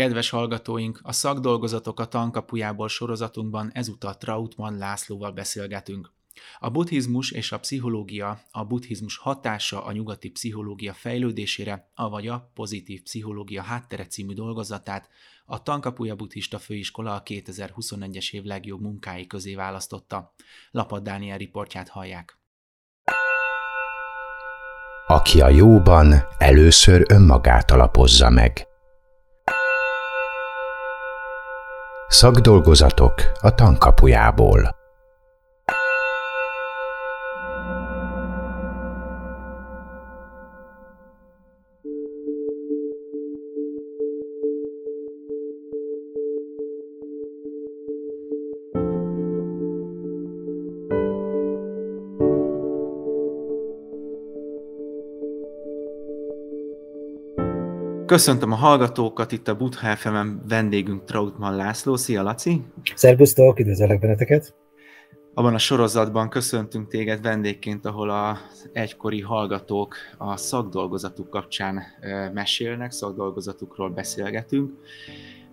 Kedves hallgatóink, a szakdolgozatok a tankapujából sorozatunkban ezúttal Trautmann Lászlóval beszélgetünk. A buddhizmus és a pszichológia, a buddhizmus hatása a nyugati pszichológia fejlődésére, avagy a pozitív pszichológia háttere című dolgozatát a Tankapuja Buddhista Főiskola a 2021-es év legjobb munkái közé választotta. Lapad Dániel riportját hallják. Aki a jóban először önmagát alapozza meg. Szakdolgozatok a tankapujából. Köszöntöm a hallgatókat, itt a Butha fm vendégünk Trautmann László. Szia, Laci! Szervusztok, üdvözöllek benneteket! Abban a sorozatban köszöntünk téged vendégként, ahol az egykori hallgatók a szakdolgozatuk kapcsán mesélnek, szakdolgozatukról beszélgetünk.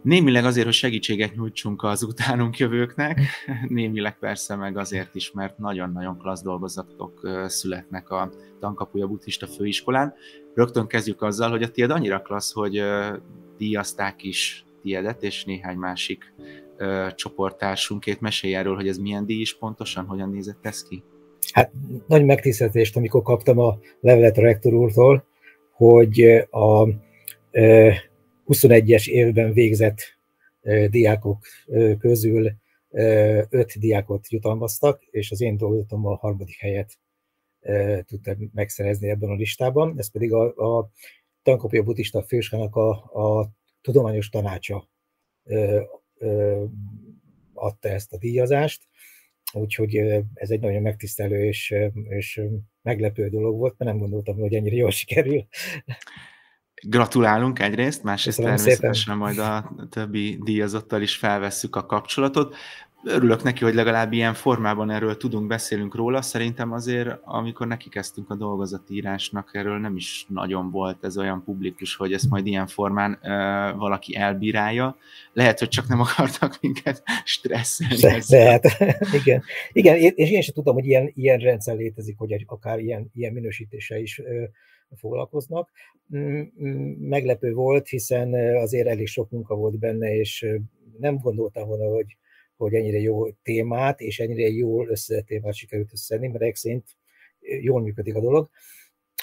Némileg azért, hogy segítséget nyújtsunk az utánunk jövőknek, némileg persze meg azért is, mert nagyon-nagyon klassz dolgozatok születnek a Tankapuja Buddhista Főiskolán. Rögtön kezdjük azzal, hogy a tiéd annyira klassz, hogy díjazták is tiedet, és néhány másik csoporttársunkét. Mesélj erről, hogy ez milyen díj is pontosan, hogyan nézett ez ki? Hát nagy megtiszteltést, amikor kaptam a levelet a rektor úrtól, hogy a 21-es évben végzett diákok közül öt diákot jutalmaztak, és az én dolgozatom a harmadik helyet tudtam megszerezni ebben a listában. Ez pedig a, a Tankopja Buddhista Főskának a, a tudományos tanácsa adta ezt a díjazást, úgyhogy ez egy nagyon megtisztelő és, és meglepő dolog volt, mert nem gondoltam, hogy ennyire jól sikerül. Gratulálunk egyrészt, másrészt Köszönöm természetesen szépen. majd a többi díjazottal is felvesszük a kapcsolatot. Örülök neki, hogy legalább ilyen formában erről tudunk, beszélünk róla. Szerintem azért, amikor neki kezdtünk a dolgozatírásnak, erről nem is nagyon volt ez olyan publikus, hogy ezt majd ilyen formán ö, valaki elbírálja. Lehet, hogy csak nem akartak minket stresszelni. Lehet, igen. igen. És én sem tudtam, hogy ilyen, ilyen rendszer létezik, hogy akár ilyen, ilyen minősítése is ö, foglalkoznak. Mm, mm, meglepő volt, hiszen azért elég sok munka volt benne, és nem gondoltam volna, hogy, hogy ennyire jó témát, és ennyire jól össze témát sikerült összedni, mert szerint jól működik a dolog.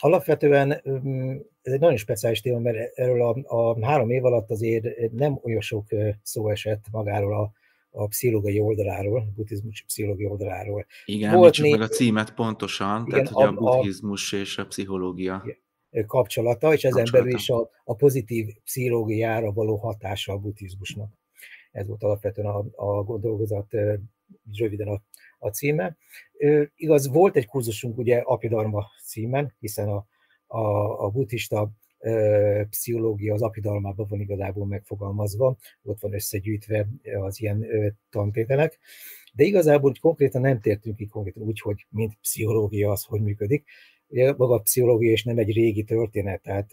Alapvetően mm, ez egy nagyon speciális téma, mert erről a, a három év alatt azért nem olyan sok szó esett magáról a, a pszichológiai oldaláról, a buddhizmus pszichológiai oldaláról. Igen, Volt né... meg a címet pontosan, igen, tehát hogy a, a buddhizmus és a pszichológia kapcsolata, és ezen belül is a, a pozitív pszichológiára való hatása a buddhizmusnak. Ez volt alapvetően a, a dolgozat röviden a, a címe. Igaz, volt egy kurzusunk ugye Apidarma címen, hiszen a, a, a buddhista pszichológia az apidalmában van igazából megfogalmazva, ott van összegyűjtve az ilyen tantételek, de igazából hogy konkrétan nem tértünk ki konkrétan úgy, hogy mint pszichológia az, hogy működik. Ugye maga a pszichológia is nem egy régi történet, tehát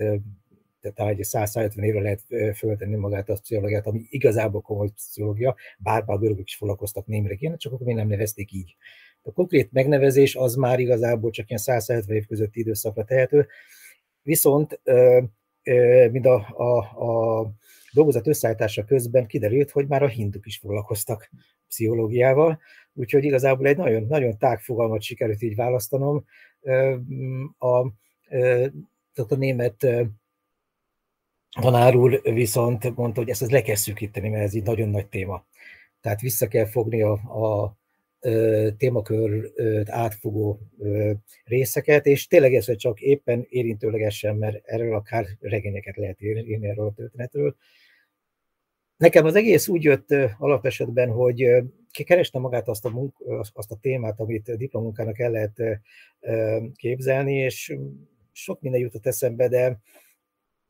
tehát egy 150 évre lehet föltenni magát a pszichológiát, ami igazából komoly pszichológia, bár a görögök is foglalkoztak némileg ilyen, csak akkor még nem nevezték így. A konkrét megnevezés az már igazából csak ilyen 170 év közötti időszakra tehető, Viszont, mint a, a, a dolgozat összeállítása közben kiderült, hogy már a hinduk is foglalkoztak pszichológiával, úgyhogy igazából egy nagyon, nagyon tág fogalmat sikerült így választanom. A, a német tanár úr viszont mondta, hogy ezt, ezt le kell szűkíteni, mert ez így nagyon nagy téma. Tehát vissza kell fogni a, a témakör átfogó részeket, és tényleg ez csak éppen érintőlegesen, mert erről akár regényeket lehet írni erről a történetről. Nekem az egész úgy jött alapesetben, hogy kerestem magát azt a, munk, azt a témát, amit diplomunkának el lehet képzelni, és sok minden jutott eszembe, de,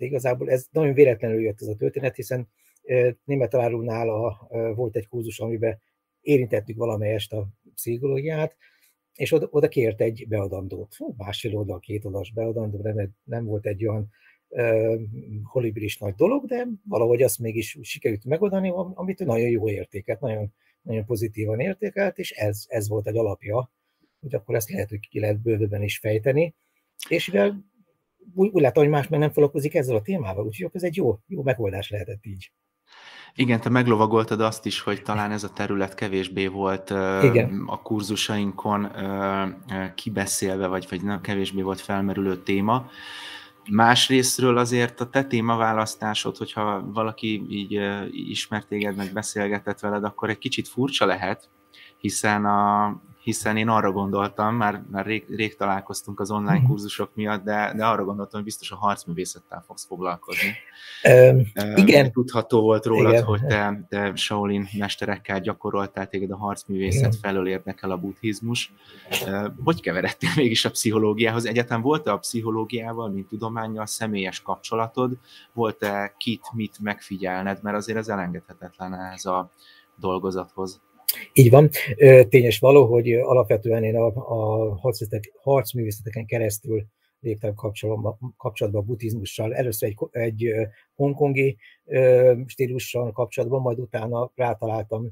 de igazából ez nagyon véletlenül jött ez a történet, hiszen német tanárulnál volt egy kurzus, amiben érintettük valamelyest a pszichológiát, és oda, oda kért egy beadandót. Másfél oldal, két oldalas beadandó, nem, nem volt egy olyan holibilis nagy dolog, de valahogy azt mégis sikerült megoldani, amit nagyon jó értéket, nagyon, nagyon pozitívan értékelt, és ez, ez volt egy alapja, hogy akkor ezt lehet, hogy ki lehet bővebben is fejteni. És mivel úgy, úgy látom, hogy más meg nem foglalkozik ezzel a témával, úgyhogy ez egy jó, jó megoldás lehetett így. Igen, te meglovagoltad azt is, hogy talán ez a terület kevésbé volt Igen. a kurzusainkon kibeszélve, vagy, vagy nem kevésbé volt felmerülő téma. Másrésztről azért a te témaválasztásod, hogyha valaki így ismert téged, meg beszélgetett veled, akkor egy kicsit furcsa lehet, hiszen a, hiszen én arra gondoltam, már, már rég, rég találkoztunk az online mhm. kurzusok miatt, de, de arra gondoltam, hogy biztos a harcművészettel fogsz foglalkozni. Um, igen. Tudható volt rólad, igen. hogy te, te Shaolin mesterekkel gyakoroltál, téged a harcművészet igen. felől érdekel a buddhizmus. Hogy keveredtél mégis a pszichológiához? Egyetem volt-e a pszichológiával, mint tudományjal személyes kapcsolatod? Volt-e kit, mit megfigyelned? Mert azért ez elengedhetetlen ez a dolgozathoz. Így van. Tényes való, hogy alapvetően én a, a harcművészeteken keresztül léptem kapcsolatba, kapcsolatba a buddhizmussal. Először egy, egy hongkongi stílussal kapcsolatban, majd utána rátaláltam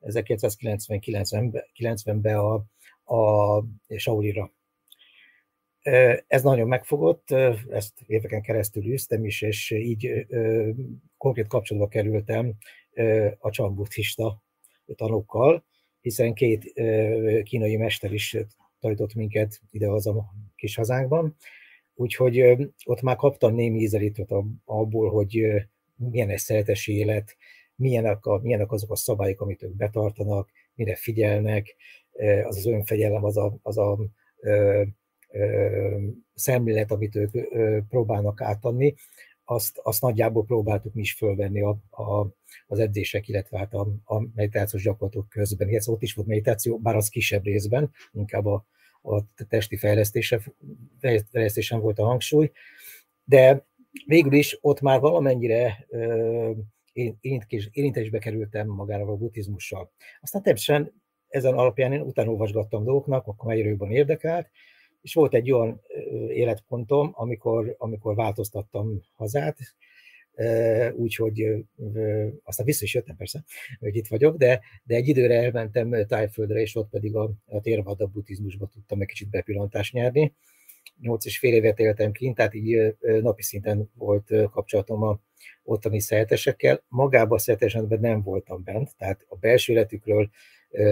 1990-ben a, a Shaolira. Ez nagyon megfogott, ezt éveken keresztül űztem is, és így konkrét kapcsolatba kerültem a csangbuddhista tanúkkal, hiszen két kínai mester is tanított minket ide a kis hazánkban, úgyhogy ott már kaptam némi ízelítőt abból, hogy milyen egy szeretes élet, milyenek, a, milyenek azok a szabályok, amit ők betartanak, mire figyelnek, az az önfegyelem, az a, az a ö, ö, szemlélet, amit ők ö, próbálnak átadni, azt, azt nagyjából próbáltuk mi is fölvenni a, a, az edzések, illetve hát a, a meditációs gyakorlatok közben. Ez ott is volt meditáció, bár az kisebb részben, inkább a, a testi fejlesztése, fejlesztésen volt a hangsúly, de végül is ott már valamennyire érintésbe kerültem magára a buddhizmussal. Aztán természetesen ezen alapján én utána olvasgattam dolgoknak, akkor már érdekelt, és volt egy olyan életpontom, amikor, amikor változtattam hazát, úgyhogy aztán vissza is jöttem persze, hogy itt vagyok, de, de egy időre elmentem Tájföldre, és ott pedig a, a térvada buddhizmusba tudtam egy kicsit bepillantást nyerni. Nyolc és fél évet éltem kint, tehát így napi szinten volt kapcsolatom a ottani szeretesekkel. Magában a szeretesekben nem voltam bent, tehát a belső életükről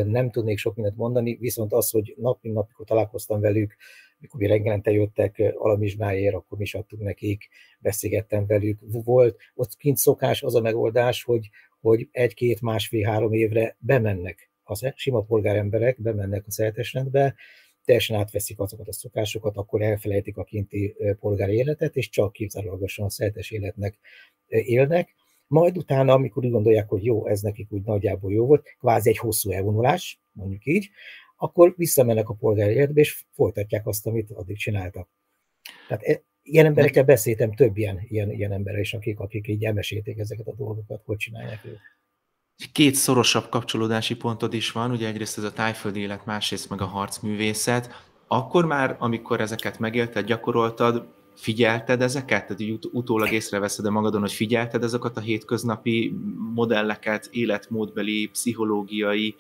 nem tudnék sok mindent mondani, viszont az, hogy nap mint nap, amikor találkoztam velük, mikor mi reggelente jöttek alamizsmáért, akkor mi is adtuk nekik, beszélgettem velük. Volt ott kint szokás az a megoldás, hogy, hogy egy-két, másfél, három évre bemennek a sima polgáremberek, bemennek a szeretesrendbe, teljesen átveszik azokat a szokásokat, akkor elfelejtik a kinti polgári életet, és csak kizárólagosan a szeretes életnek élnek majd utána, amikor úgy gondolják, hogy jó, ez nekik úgy nagyjából jó volt, kvázi egy hosszú elvonulás, mondjuk így, akkor visszamennek a polgári életbe, és folytatják azt, amit addig csináltak. Tehát e, ilyen emberekkel beszéltem, több ilyen, ilyen, ilyen emberrel is, akik, akik így elmesélték ezeket a dolgokat, hogy csinálják ők. Két szorosabb kapcsolódási pontod is van, ugye egyrészt ez a tájföldi élet, másrészt meg a harcművészet. Akkor már, amikor ezeket megélted, gyakoroltad, figyelted ezeket? Tehát így ut- utólag észreveszed -e magadon, hogy figyelted ezeket a hétköznapi modelleket, életmódbeli, pszichológiai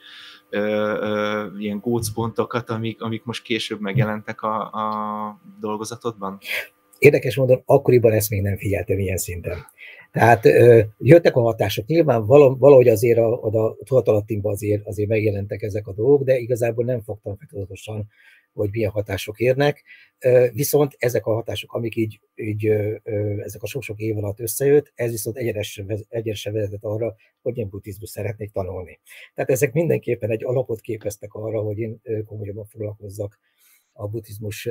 ö, ö, ilyen gócpontokat, amik, amik most később megjelentek a, a dolgozatodban? Érdekes módon, akkoriban ezt még nem figyeltem ilyen szinten. Tehát ö, jöttek a hatások, nyilván valahogy azért a, a, a tudatalottimban azért, azért megjelentek ezek a dolgok, de igazából nem fogtam fel hogy milyen hatások érnek. Viszont ezek a hatások, amik így, így ezek a sok-sok év alatt összejött, ez viszont egyenesen vezetett arra, hogy én buddhizmus szeretnék tanulni. Tehát ezek mindenképpen egy alapot képeztek arra, hogy én komolyabban foglalkozzak a buddhizmus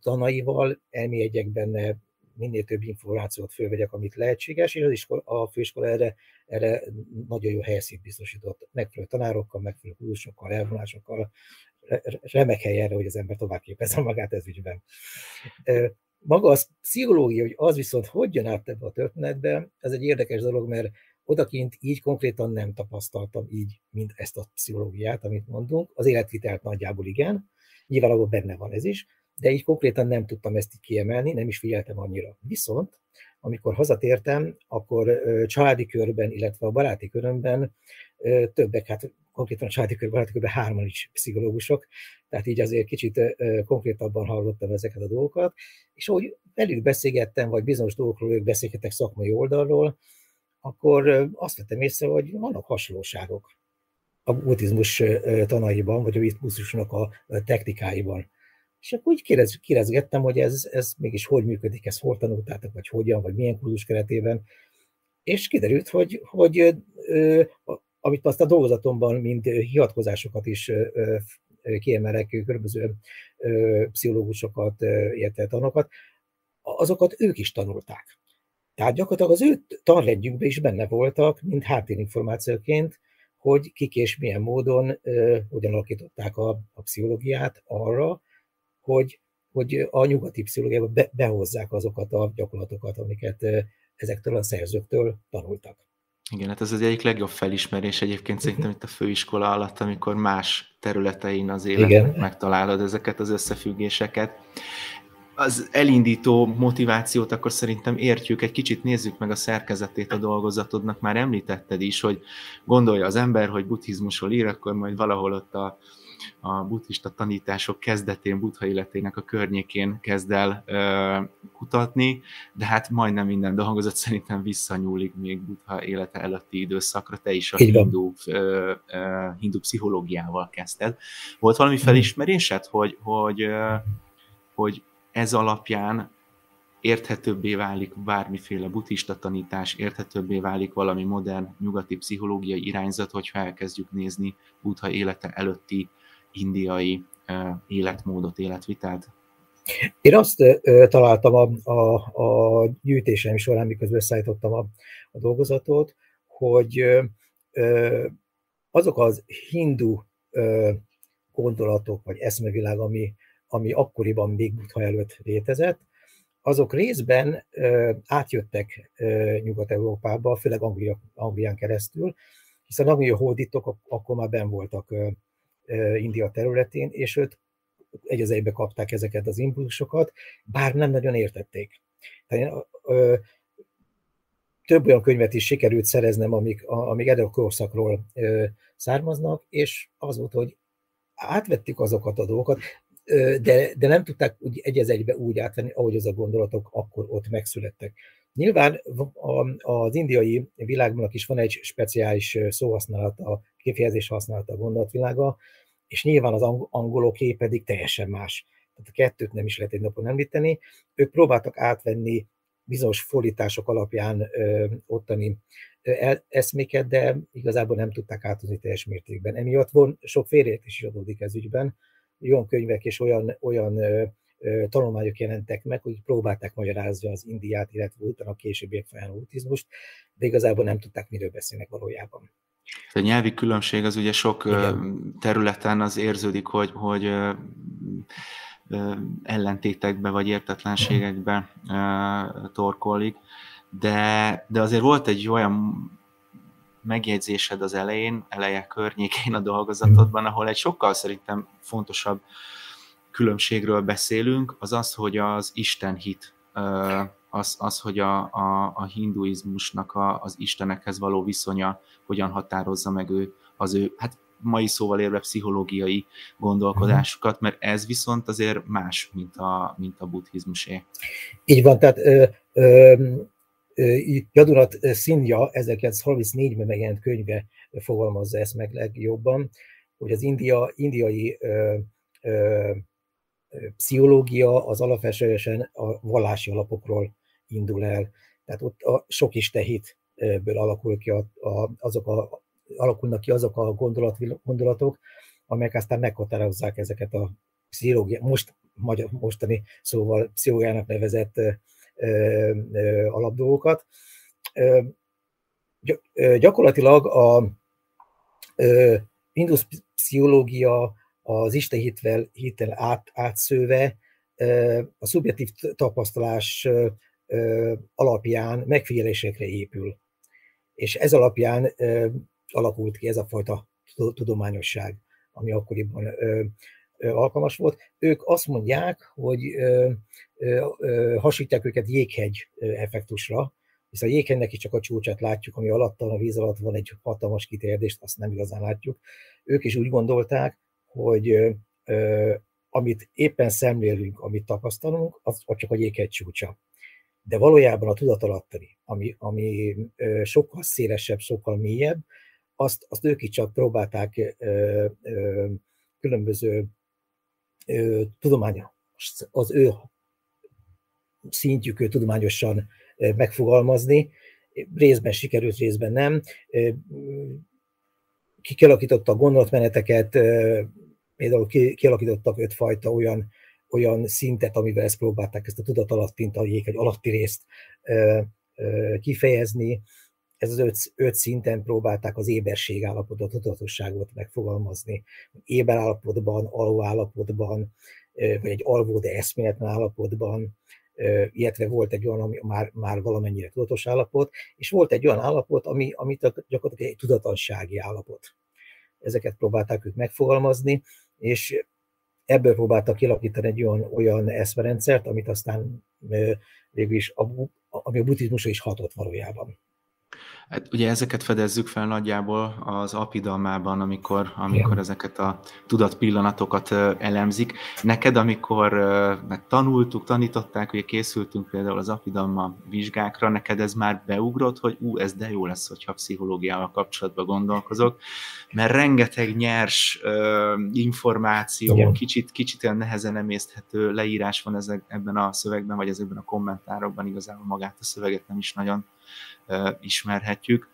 tanaival, elmélyegyek benne, minél több információt fölvegyek, amit lehetséges, és az iskola, a főiskola erre, erre nagyon jó helyszínt biztosított. Megfelelő tanárokkal, megfelelő kurzusokkal, elvonásokkal, remek hely erre, hogy az ember tovább képezze magát ez ügyben. Maga az pszichológia, hogy az viszont hogy jön ebbe a történetbe, ez egy érdekes dolog, mert odakint így konkrétan nem tapasztaltam így, mint ezt a pszichológiát, amit mondunk. Az életvitelt nagyjából igen, nyilván abban benne van ez is, de így konkrétan nem tudtam ezt így kiemelni, nem is figyeltem annyira. Viszont, amikor hazatértem, akkor családi körben, illetve a baráti körömben többek, hát konkrétan a családi körben, baráti körben hárman is pszichológusok, tehát így azért kicsit konkrétabban hallottam ezeket a dolgokat, és ahogy velük beszélgettem, vagy bizonyos dolgokról ők beszélgetek szakmai oldalról, akkor azt vettem észre, hogy vannak hasonlóságok a buddhizmus tanaiban, vagy a buddhizmusnak a technikáiban. És akkor úgy kérdez, kérdezgettem, hogy ez, ez mégis hogy működik, ezt hol tanultátok, vagy hogyan, vagy milyen kurzus keretében. És kiderült, hogy, hogy amit azt a dolgozatomban, mint hivatkozásokat is kiemelek, különböző pszichológusokat, illetve tanokat, azokat ők is tanulták. Tehát gyakorlatilag az ő tanrendjükben is benne voltak, mint háttérinformációként, hogy kik és milyen módon hogyan alakították a, a pszichológiát arra, hogy, hogy a nyugati pszichológiába be, behozzák azokat a gyakorlatokat, amiket uh, ezektől a szerzőktől tanultak. Igen, hát ez az egyik legjobb felismerés egyébként szerintem itt a főiskola alatt, amikor más területein az életnek megtalálod ezeket az összefüggéseket. Az elindító motivációt akkor szerintem értjük, egy kicsit nézzük meg a szerkezetét a dolgozatodnak, már említetted is, hogy gondolja az ember, hogy buddhizmusról ír, akkor majd valahol ott a, a buddhista tanítások kezdetén, buddha életének a környékén kezd el ö, kutatni, de hát majdnem minden dolgozat szerintem visszanyúlik még buddha élete előtti időszakra, te is a hindu, ö, ö, hindu pszichológiával kezdted. Volt valami mhm. felismerésed, hogy, hogy, ö, hogy ez alapján érthetőbbé válik bármiféle buddhista tanítás, érthetőbbé válik valami modern nyugati pszichológiai irányzat, hogyha elkezdjük nézni Buddha élete előtti indiai életmódot, életvitelt? Én azt találtam a, a, a gyűjtésem során, miközben összeállítottam a, a dolgozatot, hogy azok az hindu gondolatok, vagy eszmevilág, ami, ami akkoriban még Buddha előtt létezett, azok részben ö, átjöttek ö, Nyugat-Európába, főleg Anglia, Anglián keresztül, hiszen anglia hódítok akkor már ben voltak ö, India területén, és őt egy az egybe kapták ezeket az impulzusokat, bár nem nagyon értették. Tehát, ö, több olyan könyvet is sikerült szereznem, amik, amik erre a korszakról ö, származnak, és az volt, hogy átvettük azokat a dolgokat, de, de nem tudták úgy egy az egybe úgy átvenni, ahogy az a gondolatok akkor ott megszülettek. Nyilván az indiai világban is van egy speciális szóhasználata, kifejezés használata a gondolatvilága, és nyilván az angoloké pedig teljesen más. Tehát a kettőt nem is lehet egy napon említeni. Ők próbáltak átvenni bizonyos fordítások alapján ö, ottani eszméket, de igazából nem tudták áthozni teljes mértékben. Emiatt von sok félreértés is adódik ez ügyben, olyan könyvek és olyan, olyan ö, ö, tanulmányok jelentek meg, hogy próbálták magyarázni az Indiát, illetve utána a későbbiek autizmust, de igazából nem tudták, miről beszélnek valójában. A nyelvi különbség az ugye sok Igen. területen az érződik, hogy, hogy ellentétekbe vagy értetlenségekbe torkolik, de, de azért volt egy olyan megjegyzésed az elején, eleje környékén a dolgozatodban, ahol egy sokkal szerintem fontosabb különbségről beszélünk, az az, hogy az Isten hit, az, az hogy a, a, a hinduizmusnak a, az Istenekhez való viszonya hogyan határozza meg ő, az ő, hát mai szóval érve pszichológiai gondolkodásukat, mert ez viszont azért más, mint a, mint a buddhizmusé. Így van, tehát ö, ö, Jadunat Szindja 1934-ben megjelent könyve fogalmazza ezt meg legjobban, hogy az india, indiai ö, ö, pszichológia az alapvetően a vallási alapokról indul el. Tehát ott a sok istenhitből alakul ki a, a, azok a, alakulnak ki azok a gondolat, gondolatok, amelyek aztán meghatározzák ezeket a pszichológia, most, magyar, mostani szóval pszichológiának nevezett alapdolgokat. Gyakorlatilag a Indus pszichológia az Isten hitvel, hittel át, átszőve a szubjektív tapasztalás alapján megfigyelésekre épül. És ez alapján alakult ki ez a fajta tudományosság, ami akkoriban alkalmas volt. Ők azt mondják, hogy hasítják őket jéghegy effektusra, hisz a jéghegynek is csak a csúcsát látjuk, ami alatt a víz alatt van egy hatalmas kitérdést, azt nem igazán látjuk. Ők is úgy gondolták, hogy amit éppen szemlélünk, amit tapasztalunk, az csak a jéghegy csúcsa. De valójában a tudatalattani, ami, ami sokkal szélesebb, sokkal mélyebb, azt, azt ők is csak próbálták ö, ö, különböző ö, tudomány, az ő szintjük tudományosan megfogalmazni. Részben sikerült, részben nem. Kialakítottak gondolatmeneteket, például kialakítottak ötfajta olyan, olyan szintet, amivel ezt próbálták ezt a tudatalattin, a jég egy alatti részt kifejezni. Ez az öt, öt szinten próbálták az éberség állapotot, a tudatosságot megfogalmazni. Éber állapotban, aló állapotban, vagy egy alvó, de eszméletlen állapotban, illetve volt egy olyan, ami már, már valamennyire tudatos állapot, és volt egy olyan állapot, ami, ami gyakorlatilag egy tudatlansági állapot. Ezeket próbálták ők megfogalmazni, és ebből próbáltak kilakítani egy olyan, olyan eszmerendszert, amit aztán végül is, a, ami a buddhizmusra is hatott valójában. Hát ugye ezeket fedezzük fel nagyjából az apidalmában, amikor, amikor ezeket a tudatpillanatokat elemzik. Neked, amikor tanultuk, tanították, ugye készültünk például az apidalma vizsgákra, neked ez már beugrott, hogy ú, ez de jó lesz, hogyha pszichológiával kapcsolatban gondolkozok, mert rengeteg nyers uh, információ, Igen. kicsit, kicsit olyan nehezen emészthető leírás van ezek, ebben a szövegben, vagy ezekben a kommentárokban, igazából magát a szöveget nem is nagyon ismerhetjük.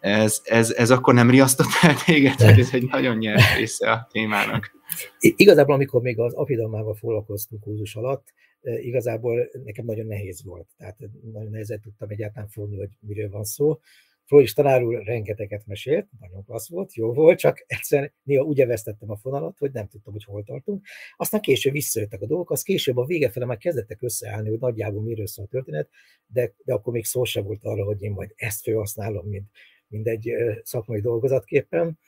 Ez, ez, ez akkor nem riasztott el téged, hogy ez egy nagyon nyers része a témának? Igazából, amikor még az afidalmával foglalkoztunk kurzus alatt, igazából nekem nagyon nehéz volt. Tehát nagyon nehezen tudtam egyáltalán fogni, hogy miről van szó. Frois tanár úr rengeteget mesélt, nagyon klassz volt, jó volt, csak egyszerűen néha úgy vesztettem a fonalat, hogy nem tudtam, hogy hol tartunk. Aztán később visszajöttek a dolgok, az később a vége fele már kezdettek összeállni, hogy nagyjából miről szól a történet, de, de akkor még szó sem volt arra, hogy én majd ezt felhasználom, mint, mint egy szakmai dolgozatképpen.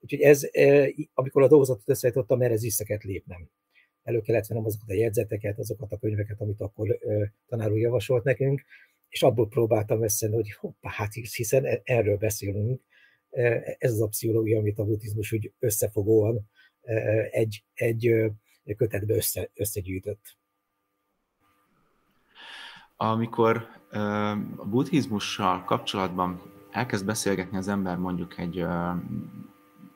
Úgyhogy ez, amikor a dolgozatot összeállítottam, erre kellett lépnem. Elő kellett vennem azokat a jegyzeteket, azokat a könyveket, amit akkor tanár úr javasolt nekünk, és abból próbáltam veszni, hogy hoppá, hát hiszen e, erről beszélünk, e, ez az a pszichológia, amit a buddhizmus úgy összefogóan e, egy, egy kötetbe össze, összegyűjtött. Amikor a buddhizmussal kapcsolatban elkezd beszélgetni az ember mondjuk egy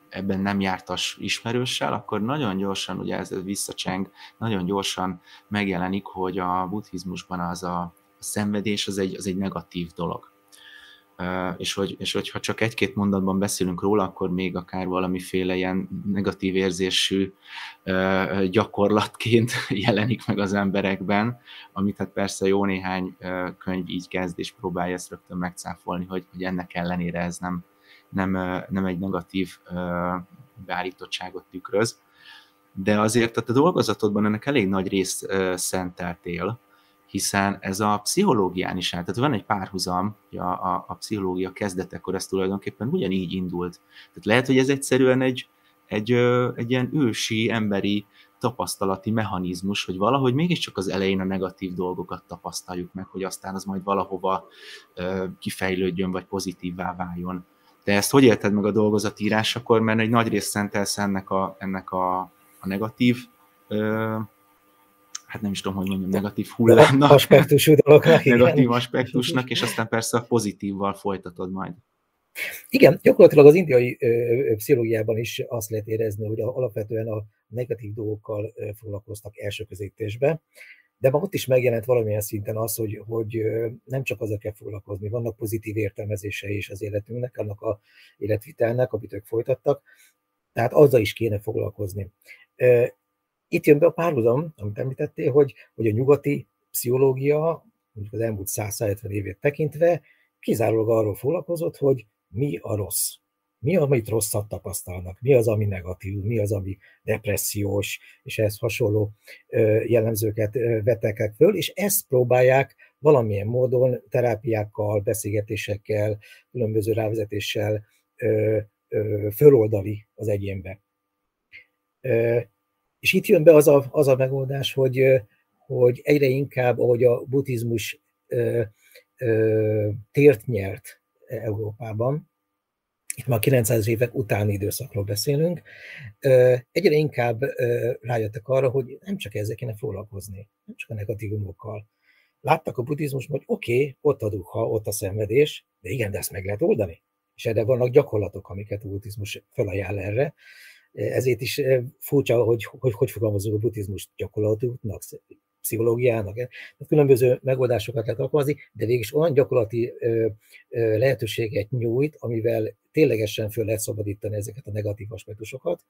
ebben nem jártas ismerőssel, akkor nagyon gyorsan, ugye ez visszacseng, nagyon gyorsan megjelenik, hogy a buddhizmusban az a szenvedés az egy, az egy negatív dolog. És, hogy, és hogyha csak egy-két mondatban beszélünk róla, akkor még akár valamiféle ilyen negatív érzésű gyakorlatként jelenik meg az emberekben, amit hát persze jó néhány könyv így kezd, és próbálja ezt rögtön megcáfolni, hogy, hogy ennek ellenére ez nem, nem, nem egy negatív beállítottságot tükröz. De azért tehát a dolgozatodban ennek elég nagy részt szenteltél, hiszen ez a pszichológián is áll. Tehát van egy párhuzam, hogy a, a, a pszichológia kezdetekor ez tulajdonképpen ugyanígy indult. Tehát lehet, hogy ez egyszerűen egy, egy, egy ilyen ősi, emberi tapasztalati mechanizmus, hogy valahogy mégiscsak az elején a negatív dolgokat tapasztaljuk meg, hogy aztán az majd valahova kifejlődjön, vagy pozitívvá váljon. De ezt hogy élted meg a dolgozatírásakor, mert egy nagy részt szentelsz ennek a, ennek a, a negatív hát nem is tudom, hogy mondjam, negatív hullámnak. Aspektusú dolognak. negatív aspektusnak, és aztán persze a pozitívval folytatod majd. Igen, gyakorlatilag az indiai ö, pszichológiában is azt lehet érezni, hogy alapvetően a negatív dolgokkal foglalkoztak első középtésbe, de ma ott is megjelent valamilyen szinten az, hogy, hogy nem csak azzal kell foglalkozni, vannak pozitív értelmezései is az életünknek, annak a életvitelnek, amit ők folytattak, tehát azzal is kéne foglalkozni itt jön be a párhuzam, amit említettél, hogy, hogy a nyugati pszichológia, mondjuk az elmúlt 150 évét tekintve, kizárólag arról foglalkozott, hogy mi a rossz. Mi az, amit rosszat tapasztalnak, mi az, ami negatív, mi az, ami depressziós, és ehhez hasonló jellemzőket vetekek föl, és ezt próbálják valamilyen módon terápiákkal, beszélgetésekkel, különböző rávezetéssel föloldani az egyénbe És itt jön be az a, az a megoldás, hogy, hogy egyre inkább, ahogy a buddhizmus ö, ö, tért nyert Európában, itt már a 900 évek utáni időszakról beszélünk, egyre inkább rájöttek arra, hogy nem csak ezzel kéne foglalkozni, nem csak a negatívumokkal. Láttak a buddhizmusban, hogy oké, okay, ott a duha, ott a szenvedés, de igen, de ezt meg lehet oldani. És erre vannak gyakorlatok, amiket a buddhizmus felajánl erre. Ezért is furcsa, hogy hogy, hogy fogalmazunk a buddhizmus gyakorlatoknak, pszichológiának. Tehát különböző megoldásokat lehet alkalmazni, de végig olyan gyakorlati lehetőséget nyújt, amivel ténylegesen föl lehet szabadítani ezeket a negatív aspektusokat,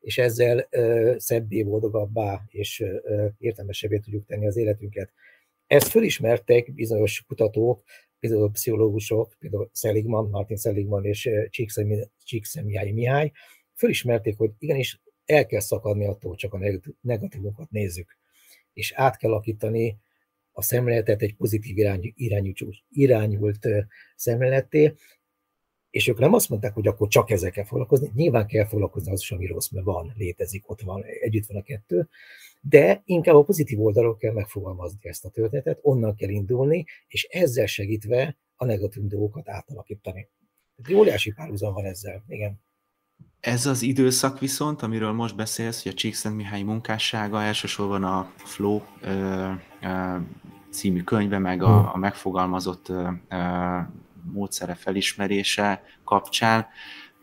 és ezzel szebbé, boldogabbá és értelmesebbé tudjuk tenni az életünket. Ezt fölismertek bizonyos kutatók, például pszichológusok, például Seligman, Martin Seligman és Csíkszemiály Mihály, fölismerték, hogy igenis el kell szakadni attól, csak a negatívokat nézzük és át kell alakítani a szemléletet egy pozitív irányú, irányú, irányult szemléletté, és ők nem azt mondták, hogy akkor csak ezekkel foglalkozni, nyilván kell foglalkozni az is, ami rossz, mert van, létezik, ott van, együtt van a kettő, de inkább a pozitív oldalról kell megfogalmazni ezt a történetet, onnan kell indulni, és ezzel segítve a negatív dolgokat átalakítani. Tehát óriási párhuzam van ezzel, igen. Ez az időszak viszont, amiről most beszélsz, hogy a Csíkszent Mihály munkássága elsősorban a Flow ö, ö, című könyve, meg a, hmm. a megfogalmazott ö, ö, módszere felismerése kapcsán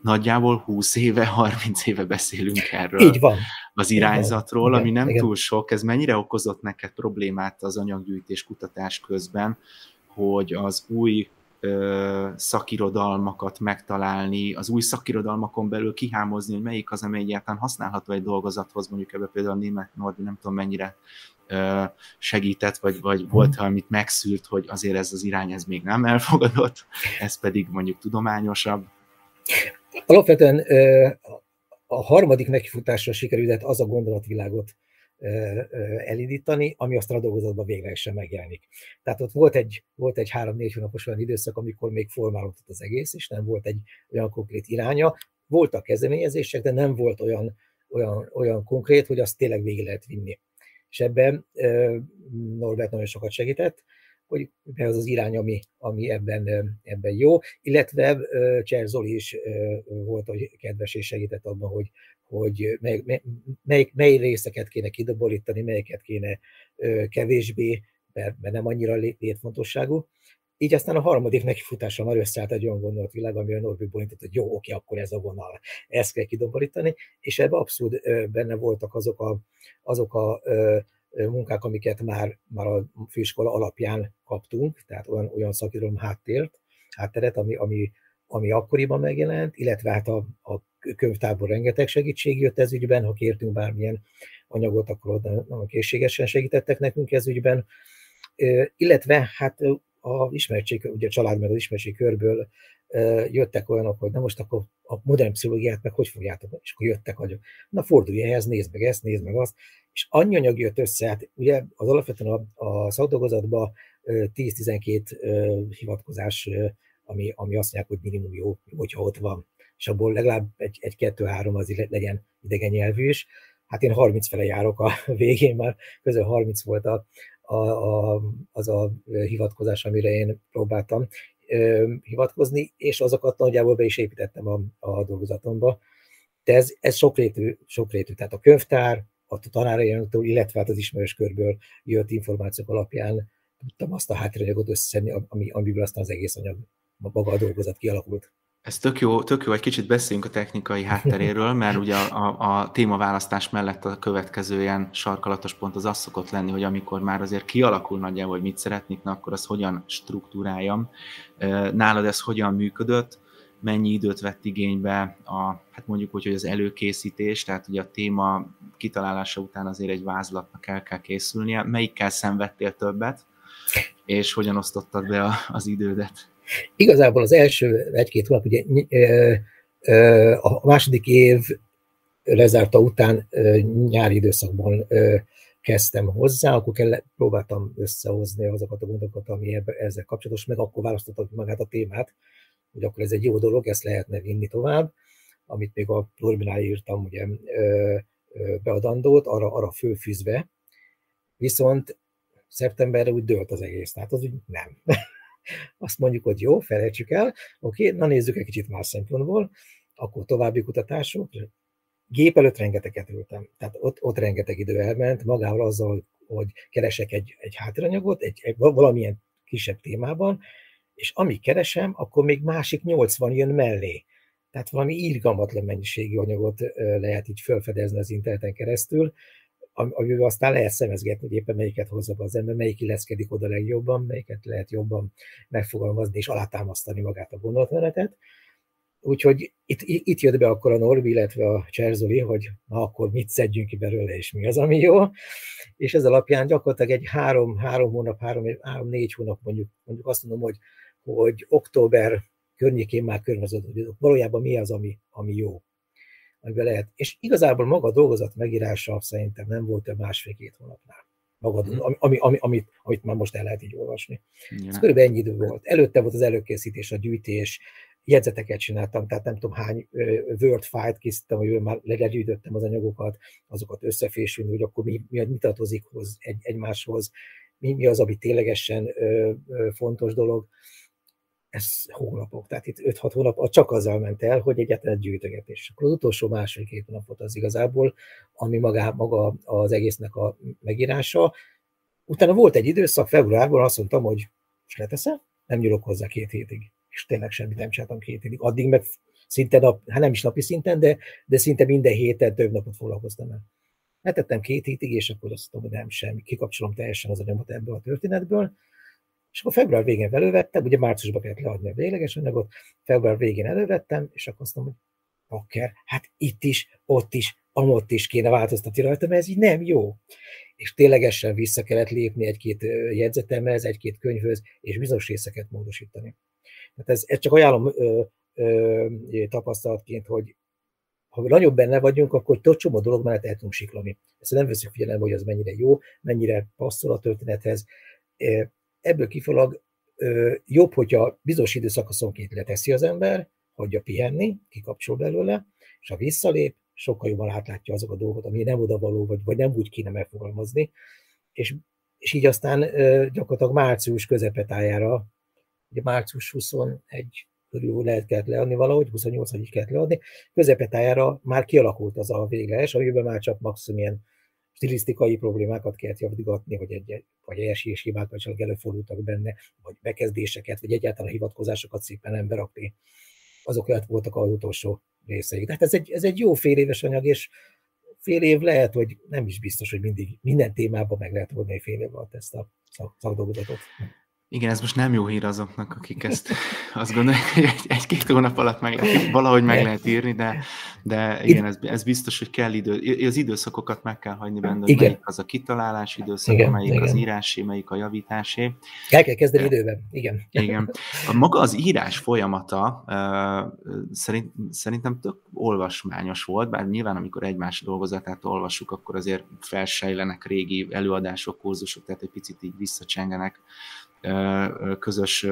nagyjából 20 éve, 30 éve beszélünk erről Így van. az irányzatról, igen, ami nem igen. túl sok. Ez mennyire okozott neked problémát az anyaggyűjtés kutatás közben, hogy az új ö, szakirodalmakat megtalálni, az új szakirodalmakon belül kihámozni, hogy melyik az, amely egyáltalán használható egy dolgozathoz, mondjuk ebbe például a német Nordi nem tudom mennyire ö, segített, vagy, vagy mhm. volt, amit megszűrt, hogy azért ez az irány ez még nem elfogadott, ez pedig mondjuk tudományosabb. Alapvetően a harmadik nekifutásra sikerült az a gondolatvilágot elindítani, ami azt a dolgozatban végre sem megjelenik. Tehát ott volt egy, volt egy három-négy hónapos olyan időszak, amikor még formálódott az egész, és nem volt egy olyan konkrét iránya. Voltak kezdeményezések, de nem volt olyan, olyan, olyan konkrét, hogy azt tényleg végig lehet vinni. És ebben Norbert nagyon sokat segített, hogy ez az irány, ami, ami ebben, ebben jó, illetve Cser is volt, hogy kedves és segített abban, hogy, hogy mely, mely, mely részeket kéne kidobolítani, melyeket kéne kevésbé, mert, mert nem annyira létfontosságú. Így aztán a harmadik nekifutásra már összeállt egy olyan gondolatvilág, ami a Norbi bolintott, hogy jó, oké, akkor ez a vonal, ezt kell kidomborítani, és ebben abszolút benne voltak azok a, azok a munkák, amiket már, már a főiskola alapján kaptunk, tehát olyan, olyan szakirodalom háttért, hátteret, ami, ami, ami akkoriban megjelent, illetve hát a, a könyvtárból rengeteg segítség jött ez ügyben, ha kértünk bármilyen anyagot, akkor nagyon készségesen segítettek nekünk ez ügyben, illetve hát a ismertség, ugye a család meg az ismertség körből jöttek olyanok, hogy na most akkor a modern pszichológiát meg hogy fogjátok, és akkor jöttek vagyok. Na fordulj ehhez, nézd meg ezt, nézd meg azt, és annyi anyag jött össze, hát ugye az alapvetően a, a szakdolgozatban 10-12 hivatkozás, ami, ami azt mondják, hogy minimum jó, hogyha ott van, és abból legalább egy, egy kettő-három az legyen idegen nyelvű is. Hát én 30 fele járok a végén, már közel 30 volt a, a, a, az a hivatkozás, amire én próbáltam hivatkozni, és azokat nagyjából be is építettem a, a dolgozatomba. De ez, ez sokrétű, sokrétű, tehát a könyvtár, a tanárainktól, illetve hát az ismerős körből jött információk alapján tudtam azt a háttéranyagot összeszedni, ami, amiből aztán az egész anyag, maga a dolgozat kialakult. Ez tök jó, tök jó, egy kicsit beszéljünk a technikai hátteréről, mert ugye a, a, a témaválasztás mellett a következő ilyen sarkalatos pont az az szokott lenni, hogy amikor már azért kialakul nagyjából, hogy mit szeretnék, na akkor azt hogyan struktúráljam. Nálad ez hogyan működött, mennyi időt vett igénybe a, hát mondjuk úgy, hogy az előkészítés, tehát ugye a téma kitalálása után azért egy vázlatnak el kell készülnie. Melyikkel szenvedtél többet, és hogyan osztottad be a, az idődet? Igazából az első egy-két hónap, ugye a második év lezárta után nyári időszakban kezdtem hozzá, akkor kell, próbáltam összehozni azokat a gondokat, ami ebbe, ezzel kapcsolatos, meg akkor választottam magát a témát, hogy akkor ez egy jó dolog, ezt lehetne vinni tovább, amit még a Plurbinál írtam, ugye beadandót, arra, arra főfűzve, viszont szeptemberre úgy dőlt az egész, tehát az úgy nem. Azt mondjuk, hogy jó, felejtsük el, oké, na nézzük egy kicsit más szempontból, akkor további kutatások, gép előtt rengeteget ültem, tehát ott, ott rengeteg idő elment, magával azzal, hogy keresek egy, egy háttéranyagot, egy, egy, valamilyen kisebb témában, és amíg keresem, akkor még másik 80 jön mellé. Tehát valami írgalmatlan mennyiségű anyagot lehet így felfedezni az interneten keresztül, amivel aztán lehet szemezgetni, hogy éppen melyiket hozza be az ember, melyik illeszkedik oda legjobban, melyiket lehet jobban megfogalmazni és alátámasztani magát a gondolatmenetet. Úgyhogy itt, itt jött be akkor a Norbi, illetve a Cserzoli, hogy na akkor mit szedjünk ki belőle, és mi az, ami jó. És ez alapján gyakorlatilag egy három, három hónap, három, három, négy hónap mondjuk, mondjuk azt mondom, hogy, hogy október környékén már környezett, hogy valójában mi az, ami, ami jó, amiben lehet. És igazából maga a dolgozat megírása szerintem nem volt több másfél-két hónapnál. Magad, mhm. ami, ami, ami, amit, amit már most el lehet így olvasni. Ja. Ez körülbelül ennyi idő volt. Előtte volt az előkészítés, a gyűjtés, jegyzeteket csináltam, tehát nem tudom hány Word file-t készítettem, hogy már legyűjtöttem az anyagokat, azokat összefésülni, hogy akkor mi, mi, mi tartozik hoz, egy, egymáshoz, mi, mi az, ami ténylegesen ö, ö, fontos dolog. Ez hónapok, tehát itt 5-6 hónap csak azzal ment el, hogy egyetlen gyűjtögetés. Akkor az utolsó második két napot az igazából, ami maga, maga az egésznek a megírása. Utána volt egy időszak, februárban azt mondtam, hogy most leteszem, nem nyúlok hozzá két hétig és tényleg semmit nem csináltam két évig. Addig meg szinte nap, hát nem is napi szinten, de, de szinte minden héten több napot foglalkoztam el. Letettem két hétig, és akkor azt mondom, hogy nem semmi, kikapcsolom teljesen az anyagot ebből a történetből, és akkor február végén elővettem, ugye márciusban kellett leadni a végleges anyagot, február végén elővettem, és akkor azt mondom, hogy pakker, hát itt is, ott is, amott is kéne változtatni rajta, mert ez így nem jó. És ténylegesen vissza kellett lépni egy-két jegyzetemhez, egy-két könyvhöz, és bizonyos részeket módosítani. Tehát ez, ez csak ajánlom ö, ö, tapasztalatként, hogy ha nagyobb benne vagyunk, akkor tot csomó dolog mellett el tudunk siklani. Ezt nem veszük figyelembe, hogy az mennyire jó, mennyire passzol a történethez. Ebből kifolag jobb, hogyha bizonyos időszakaszonként leteszi az ember, hagyja pihenni, kikapcsol belőle, és ha visszalép, sokkal jobban átlátja azok a dolgokat, ami nem odavaló, vagy, vagy nem úgy kéne megfogalmazni, és, és így aztán gyakorlatilag március közepetájára ugye március 21 körül lehet kellett leadni valahogy, 28 így kellett leadni, közepetájára már kialakult az a végleges, amiben már csak maximum ilyen stilisztikai problémákat kellett javítgatni, vagy, egy, vagy és hibák, csak előfordultak benne, vagy bekezdéseket, vagy egyáltalán hivatkozásokat szépen nem berakni. Azok lehet voltak az utolsó részei. Tehát ez egy, ez egy jó fél éves anyag, és fél év lehet, hogy nem is biztos, hogy mindig minden témában meg lehet volna fél év alatt ezt a szakdolgozatot. Igen, ez most nem jó hír azoknak, akik ezt azt gondolják, hogy egy, egy-két hónap alatt meg lehet, valahogy meg lehet írni, de, de igen, ez, ez biztos, hogy kell idő, az időszakokat meg kell hagyni benne, hogy igen. melyik az a kitalálás időszak, igen, melyik igen. az írásé, melyik a javításé. El kell kezdeni időben, igen. Igen. A maga az írás folyamata uh, szerint, szerintem tök olvasmányos volt, bár nyilván amikor egymás dolgozatát olvassuk, akkor azért felsejlenek régi előadások, kurzusok, tehát egy picit így visszacsengenek közös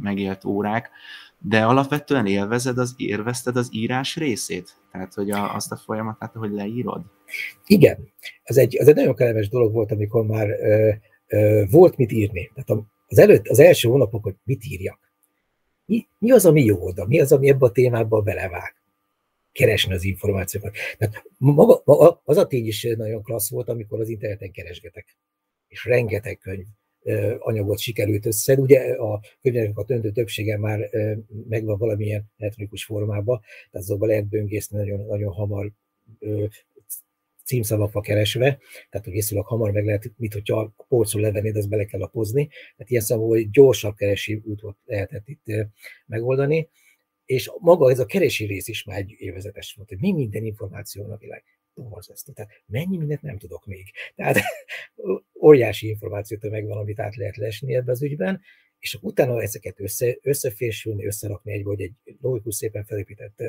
megélt órák, de alapvetően élvezed az, érvezted az írás részét? Tehát, hogy a, azt a folyamatát, hogy leírod? Igen. Ez egy, ez egy nagyon kellemes dolog volt, amikor már ö, ö, volt mit írni. Tehát az, előtt, az első hónapok, hogy mit írjak. Mi, mi az, ami jó oda? Mi az, ami ebbe a témába belevág? Keresni az információkat. Tehát maga, az a tény is nagyon klassz volt, amikor az interneten keresgetek. És rengeteg könyv anyagot sikerült össze. Ugye a könyveknek a töntő többsége már megvan valamilyen elektronikus formában, tehát azokban lehet böngészni nagyon, nagyon hamar címszavakba keresve, tehát hogy viszonylag hamar meg lehet, mint hogyha a polcról levennéd, azt bele kell lapozni. Tehát ilyen szempontból egy gyorsabb keresi útot lehetett itt megoldani, és maga ez a keresi rész is már egy élvezetes volt, hogy mi minden információ a világ borzasztó. Tehát mennyi mindent nem tudok még. Tehát óriási információt megvan, amit át lehet lesni ebbe az ügyben, és utána ezeket össze, összefésülni, összerakni egy, vagy egy logikus, szépen felépített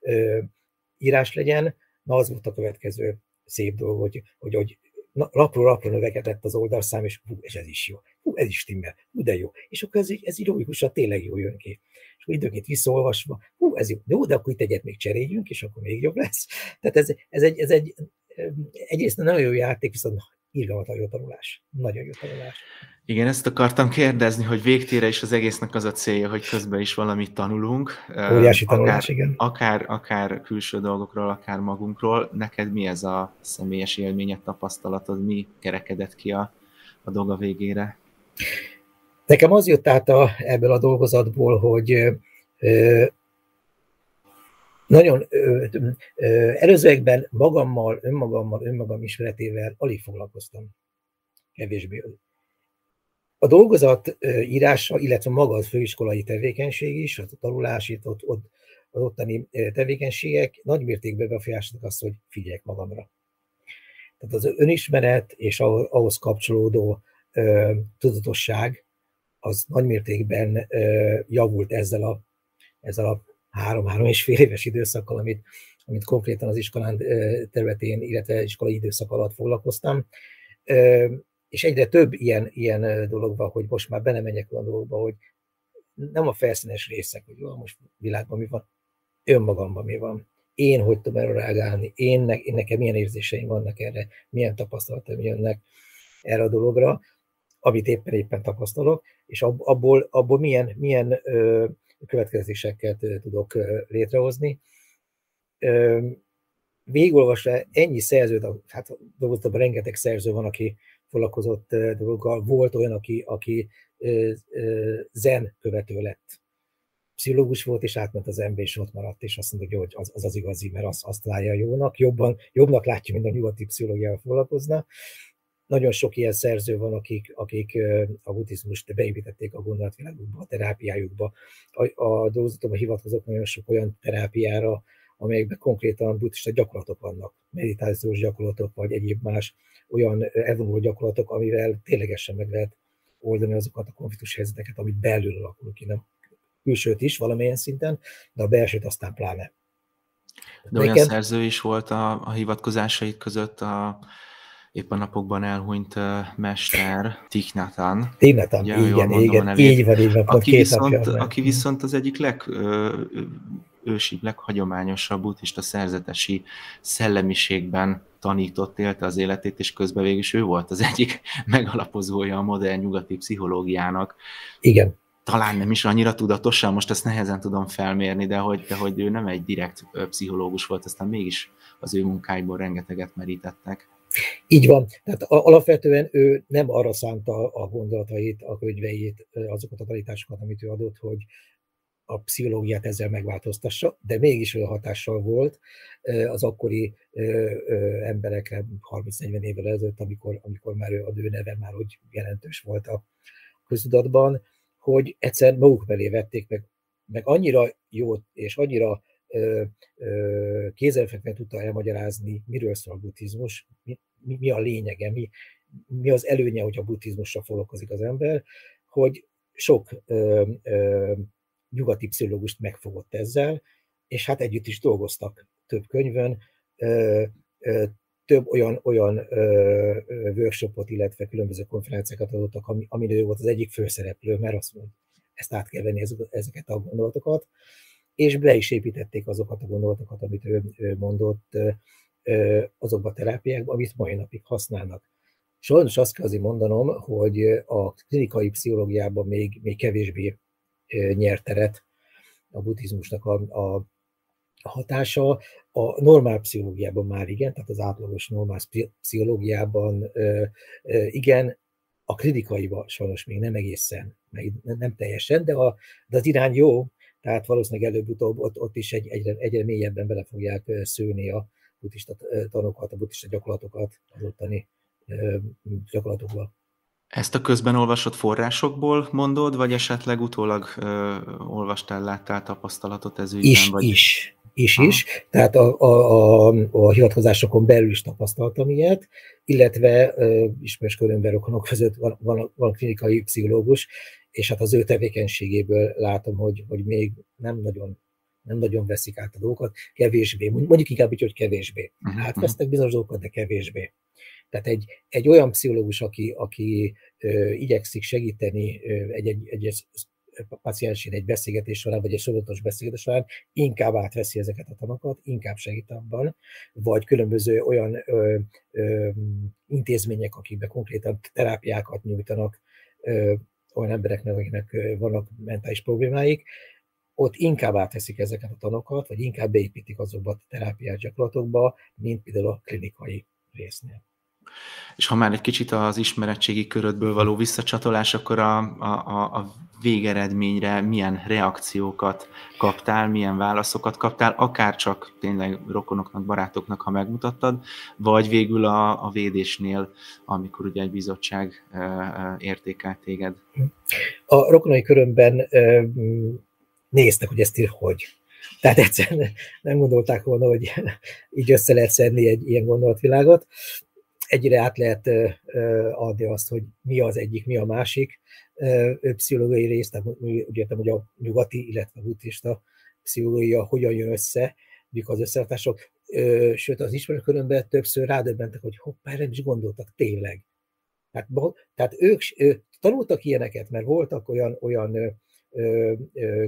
ö, írás legyen, na az volt a következő szép dolog, hogy, hogy, hogy lapról lapra növekedett az oldalszám, és hú, ez is jó, hú, ez is stimmel, hú, de jó. És akkor ez, ez így logikusan tényleg jó jön ki. és akkor időnként visszaolvasva, hú, ez jó, jó, de akkor itt egyet még cseréljünk, és akkor még jobb lesz. Tehát ez, ez, egy, ez egy, egyrészt nagyon jó játék, viszont irgalmatlan jó tanulás. Nagyon jó tanulás. Igen, ezt akartam kérdezni, hogy végtére is az egésznek az a célja, hogy közben is valamit tanulunk. Óriási tanulás, akár, igen. Akár, akár külső dolgokról, akár magunkról. Neked mi ez a személyes élményed, tapasztalatod, mi kerekedett ki a, a dolga végére? Nekem az jött át a, ebből a dolgozatból, hogy ö, nagyon ö, ö, előzőekben magammal, önmagammal, önmagam ismeretével alig foglalkoztam. Kevésbé. A dolgozat írása, illetve maga az főiskolai tevékenység is, a tanulás, itt ott, ott, az ottani tevékenységek nagy mértékben befolyásoltak azt, hogy figyeljek magamra. Tehát az önismeret és ahhoz kapcsolódó ö, tudatosság az nagy mértékben javult ezzel a, ezzel a három-három és fél éves időszakkal, amit, amit konkrétan az iskolán területén, illetve iskolai időszak alatt foglalkoztam. És egyre több ilyen, ilyen dolog van, hogy most már benemenjek olyan dolgokba, hogy nem a felszínes részek, hogy jó, most világban mi van, önmagamban mi van. Én hogy tudom erre reagálni, én, ne, én nekem milyen érzéseim vannak erre, milyen tapasztalataim jönnek erre a dologra, amit éppen éppen tapasztalok, és abból, abból milyen, milyen következéseket tudok létrehozni. Végigolvasva ennyi szerzőt, hát dolgoztam, rengeteg szerző van, aki foglalkozott dologgal, volt olyan, aki, aki zen követő lett. Pszichológus volt, és átment az ember, és ott maradt, és azt mondta, hogy az az, az igazi, mert azt, azt találja jónak, jobban, jobbnak látja, mint a nyugati pszichológiával foglalkozna. Nagyon sok ilyen szerző van, akik, akik a buddhizmust beépítették a gondolatvilágukba, a terápiájukba. A, a dolgozatomban hivatkozok nagyon sok olyan terápiára, amelyekben konkrétan buddhista gyakorlatok vannak, meditációs gyakorlatok, vagy egyéb más olyan elvonuló gyakorlatok, amivel ténylegesen meg lehet oldani azokat a konfliktus helyzeteket, amit belül alakul ki, nem külsőt is valamilyen szinten, de a belsőt aztán pláne. De olyan Nekem... szerző is volt a, a hivatkozásait között a épp a napokban elhunyt uh, mester, Tiknatan. Tiknatan, igen, igen, így van, így van. Aki viszont, aki viszont az egyik leg, ősibb, leghagyományosabb buddhista szerzetesi szellemiségben tanított, élte az életét, és közben végül is ő volt az egyik megalapozója a modern nyugati pszichológiának. Igen. Talán nem is annyira tudatosan, most ezt nehezen tudom felmérni, de hogy, de hogy ő nem egy direkt pszichológus volt, aztán mégis az ő munkáiból rengeteget merítettek. Így van. Tehát alapvetően ő nem arra szánta a gondolatait, a könyveit, azokat a tanításokat, amit ő adott, hogy a pszichológiát ezzel megváltoztassa, de mégis olyan hatással volt az akkori emberekre 30-40 évvel ezelőtt, amikor, amikor már ő, a ő neve már úgy jelentős volt a köztudatban, hogy egyszer maguk belé vették meg, meg annyira jót és annyira kézzelfekvően tudta elmagyarázni, miről szól a buddhizmus, mi, mi, mi a lényege, mi, mi az előnye, hogy a buddhizmusra foglalkozik az ember, hogy sok ö, ö, nyugati pszichológust megfogott ezzel, és hát együtt is dolgoztak több könyvön, ö, ö, több olyan, olyan ö, workshopot, illetve különböző konferenciákat adottak, ami, amin ő volt az egyik főszereplő, mert azt mondta, ezt át kell venni ezeket a gondolatokat, és be is építették azokat a gondolatokat, amit ő, mondott azokba a terápiákba, amit mai napig használnak. Sajnos azt kell azért mondanom, hogy a klinikai pszichológiában még, még kevésbé nyert teret a buddhizmusnak a, a hatása. A normál pszichológiában már igen, tehát az átlagos normál pszichológiában igen, a klinikaiban sajnos még nem egészen, nem teljesen, de, a, de az irány jó, tehát valószínűleg előbb-utóbb ott, ott is egy, egyre, egyre mélyebben bele fogják szőni a buddhista tanokat, a buddhista gyakorlatokat az ottani gyakorlatokba. Ezt a közben olvasott forrásokból mondod, vagy esetleg utólag ö, olvastál, láttál tapasztalatot ez ügyben? Is, vagy... is, is, Aha. is. Tehát a, a, a, a hivatkozásokon belül is tapasztaltam ilyet, illetve ö, ismerős körömben rokonok között van, van, van klinikai pszichológus, és hát az ő tevékenységéből látom, hogy, hogy még nem nagyon nem nagyon veszik át a dolgokat, kevésbé, mondjuk inkább így, hogy kevésbé. Uh-huh. Átvesznek bizonyos dolgokat, de kevésbé. Tehát egy, egy olyan pszichológus, aki, aki ö, igyekszik segíteni ö, egy, egy, egy paciensén egy beszélgetés során, vagy egy sorozatos beszélgetés során inkább átveszi ezeket a tanokat, inkább segít abban, vagy különböző olyan ö, ö, intézmények, akikbe konkrétan terápiákat nyújtanak ö, olyan embereknek, akiknek vannak mentális problémáik, ott inkább átveszik ezeket a tanokat, vagy inkább beépítik azokba a terápiás gyakorlatokba, mint például a klinikai résznél. És ha már egy kicsit az ismeretségi körödből való visszacsatolás, akkor a, a, a végeredményre milyen reakciókat kaptál, milyen válaszokat kaptál, akár csak tényleg rokonoknak, barátoknak, ha megmutattad, vagy végül a, a védésnél, amikor ugye egy bizottság értékelt téged? A rokonai körömben néztek, hogy ezt ír hogy. Tehát egyszerűen nem gondolták volna, hogy így össze lehet szedni egy ilyen gondolatvilágot. Egyre át lehet adni azt, hogy mi az egyik, mi a másik pszichológiai rész, tehát úgy értem, hogy a nyugati, illetve a buddhista pszichológia hogyan jön össze, mik az összehatások. Sőt, az ismerőkörömben többször rádöbbentek, hogy hoppá, erre is gondoltak, tényleg. Tehát, tehát ők, ők tanultak ilyeneket, mert voltak olyan, olyan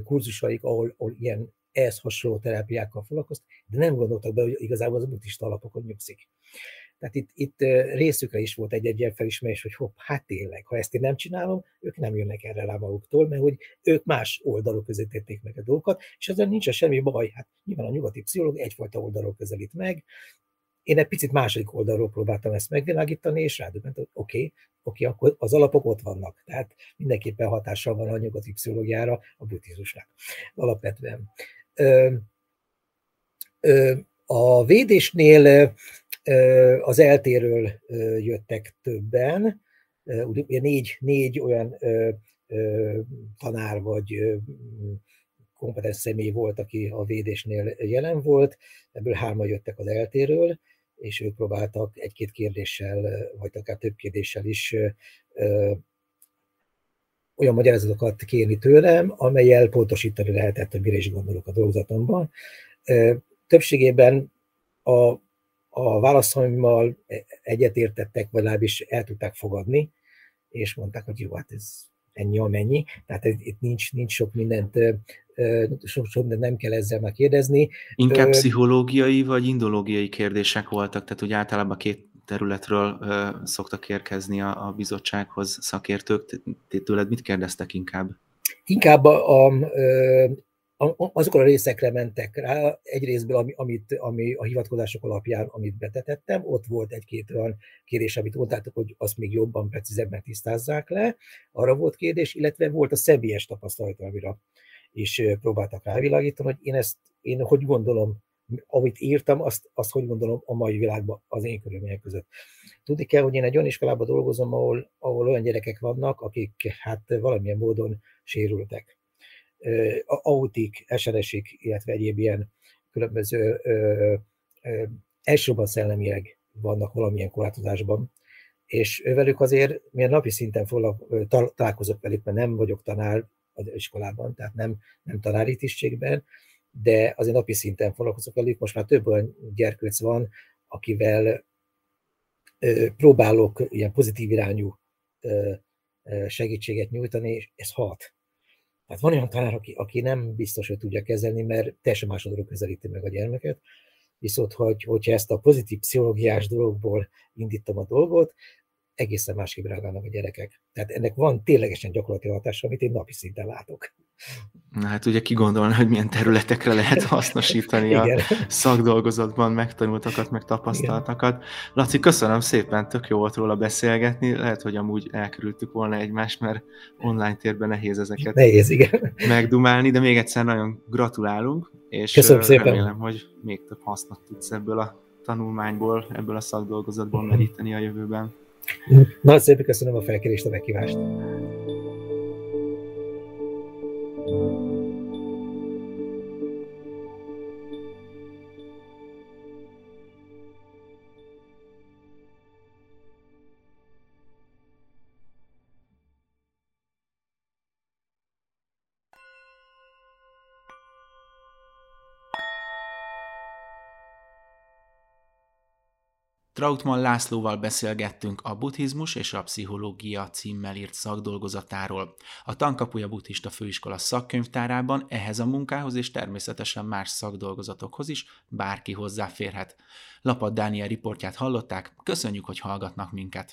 kurzusaik, ahol, ahol ilyen ehhez hasonló terápiákkal foglalkoztak, de nem gondoltak be, hogy igazából az buddhista alapokon nyugszik. Tehát itt, itt részükre is volt egy egy felismerés, hogy hopp, hát tényleg, ha ezt én nem csinálom, ők nem jönnek erre rá maguktól, mert hogy ők más oldalok közé tették meg a dolgokat, és ezzel nincs semmi baj. Hát nyilván a nyugati pszichológ egyfajta oldalról közelít meg, én egy picit második oldalról próbáltam ezt megvilágítani, és rádöbbent, hogy oké, okay, oké, okay, akkor az alapok ott vannak. Tehát mindenképpen hatással van a nyugati pszichológiára a buddhizmusnak alapvetően. Ö, ö, a védésnél az eltéről jöttek többen, ugye négy, négy olyan tanár vagy kompetens személy volt, aki a védésnél jelen volt, ebből hárma jöttek az eltéről, és ők próbáltak egy-két kérdéssel, vagy akár több kérdéssel is olyan magyarázatokat kérni tőlem, amelyel pontosítani lehetett, hogy mire is gondolok a dolgozatomban. Többségében a, a válaszaimmal egyetértettek, vagy legalábbis el tudták fogadni, és mondták, hogy jó, hát ez ennyi amennyi, tehát itt nincs, nincs sok mindent, sok, sok mindent nem kell ezzel már kérdezni. Inkább pszichológiai vagy indológiai kérdések voltak, tehát úgy általában két területről szoktak érkezni a, a bizottsághoz szakértők. Tőled mit kérdeztek inkább? Inkább a, a, azokra a részekre mentek rá, egy részből, amit, ami a hivatkozások alapján, amit betetettem, ott volt egy-két olyan kérdés, amit mondtátok, hogy azt még jobban, precízebben tisztázzák le, arra volt kérdés, illetve volt a személyes tapasztalat, amire is próbáltak rávilágítani, hogy én ezt, én hogy gondolom, amit írtam, azt, azt hogy gondolom a mai világban az én körülmények között. Tudni kell, hogy én egy olyan iskolában dolgozom, ahol, ahol olyan gyerekek vannak, akik hát valamilyen módon sérültek autik, SRS-ik, illetve egyéb ilyen különböző elsősorban szellemileg vannak valamilyen korlátozásban, és velük azért milyen napi szinten foglalko- találkozok velük, mert nem vagyok tanár az iskolában, tehát nem, nem tanári tisztségben, de azért napi szinten foglalkozok velük. Most már több olyan gyerkőc van, akivel próbálok ilyen pozitív irányú segítséget nyújtani, és ez hat. Tehát van olyan tanár, aki, aki nem biztos, hogy tudja kezelni, mert teljesen másodról közelíti meg a gyermeket, viszont hogy, hogyha ezt a pozitív pszichológiás dologból indítom a dolgot, egészen másképp reagálnak a gyerekek. Tehát ennek van ténylegesen gyakorlati hatása, amit én napi szinten látok. Na hát ugye ki gondolna, hogy milyen területekre lehet hasznosítani a szakdolgozatban megtanultakat, meg tapasztaltakat. Igen. Laci, köszönöm szépen, tök jó volt róla beszélgetni. Lehet, hogy amúgy elkerültük volna egymást, mert online térben nehéz ezeket nehéz, igen. megdumálni, de még egyszer nagyon gratulálunk, és köszönöm szépen. remélem, hogy még több hasznot tudsz ebből a tanulmányból, ebből a szakdolgozatból meríteni a jövőben. Nagyon szépen köszönöm a felkérést, a meghívást. Trautmann Lászlóval beszélgettünk a buddhizmus és a pszichológia címmel írt szakdolgozatáról. A Tankapuja Buddhista Főiskola szakkönyvtárában ehhez a munkához és természetesen más szakdolgozatokhoz is bárki hozzáférhet. Lapad Dániel riportját hallották, köszönjük, hogy hallgatnak minket!